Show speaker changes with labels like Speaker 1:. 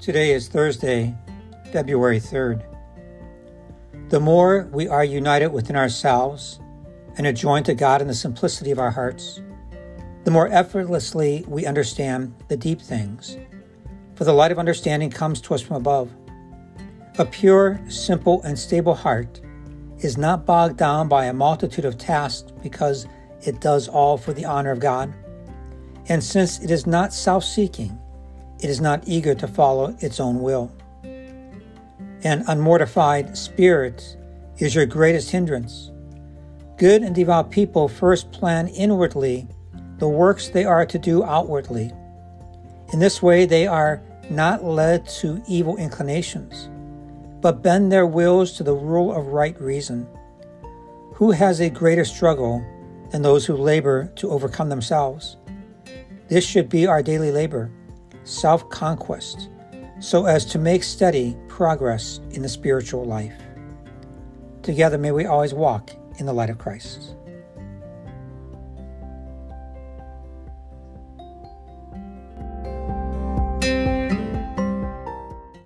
Speaker 1: Today is Thursday, February 3rd. The more we are united within ourselves and are joined to God in the simplicity of our hearts, the more effortlessly we understand the deep things. For the light of understanding comes to us from above. A pure, simple, and stable heart is not bogged down by a multitude of tasks because it does all for the honor of God. And since it is not self seeking, it is not eager to follow its own will. An unmortified spirit is your greatest hindrance. Good and devout people first plan inwardly the works they are to do outwardly. In this way, they are not led to evil inclinations, but bend their wills to the rule of right reason. Who has a greater struggle than those who labor to overcome themselves? This should be our daily labor self conquest, so as to make steady progress in the spiritual life. Together, may we always walk in the light of Christ.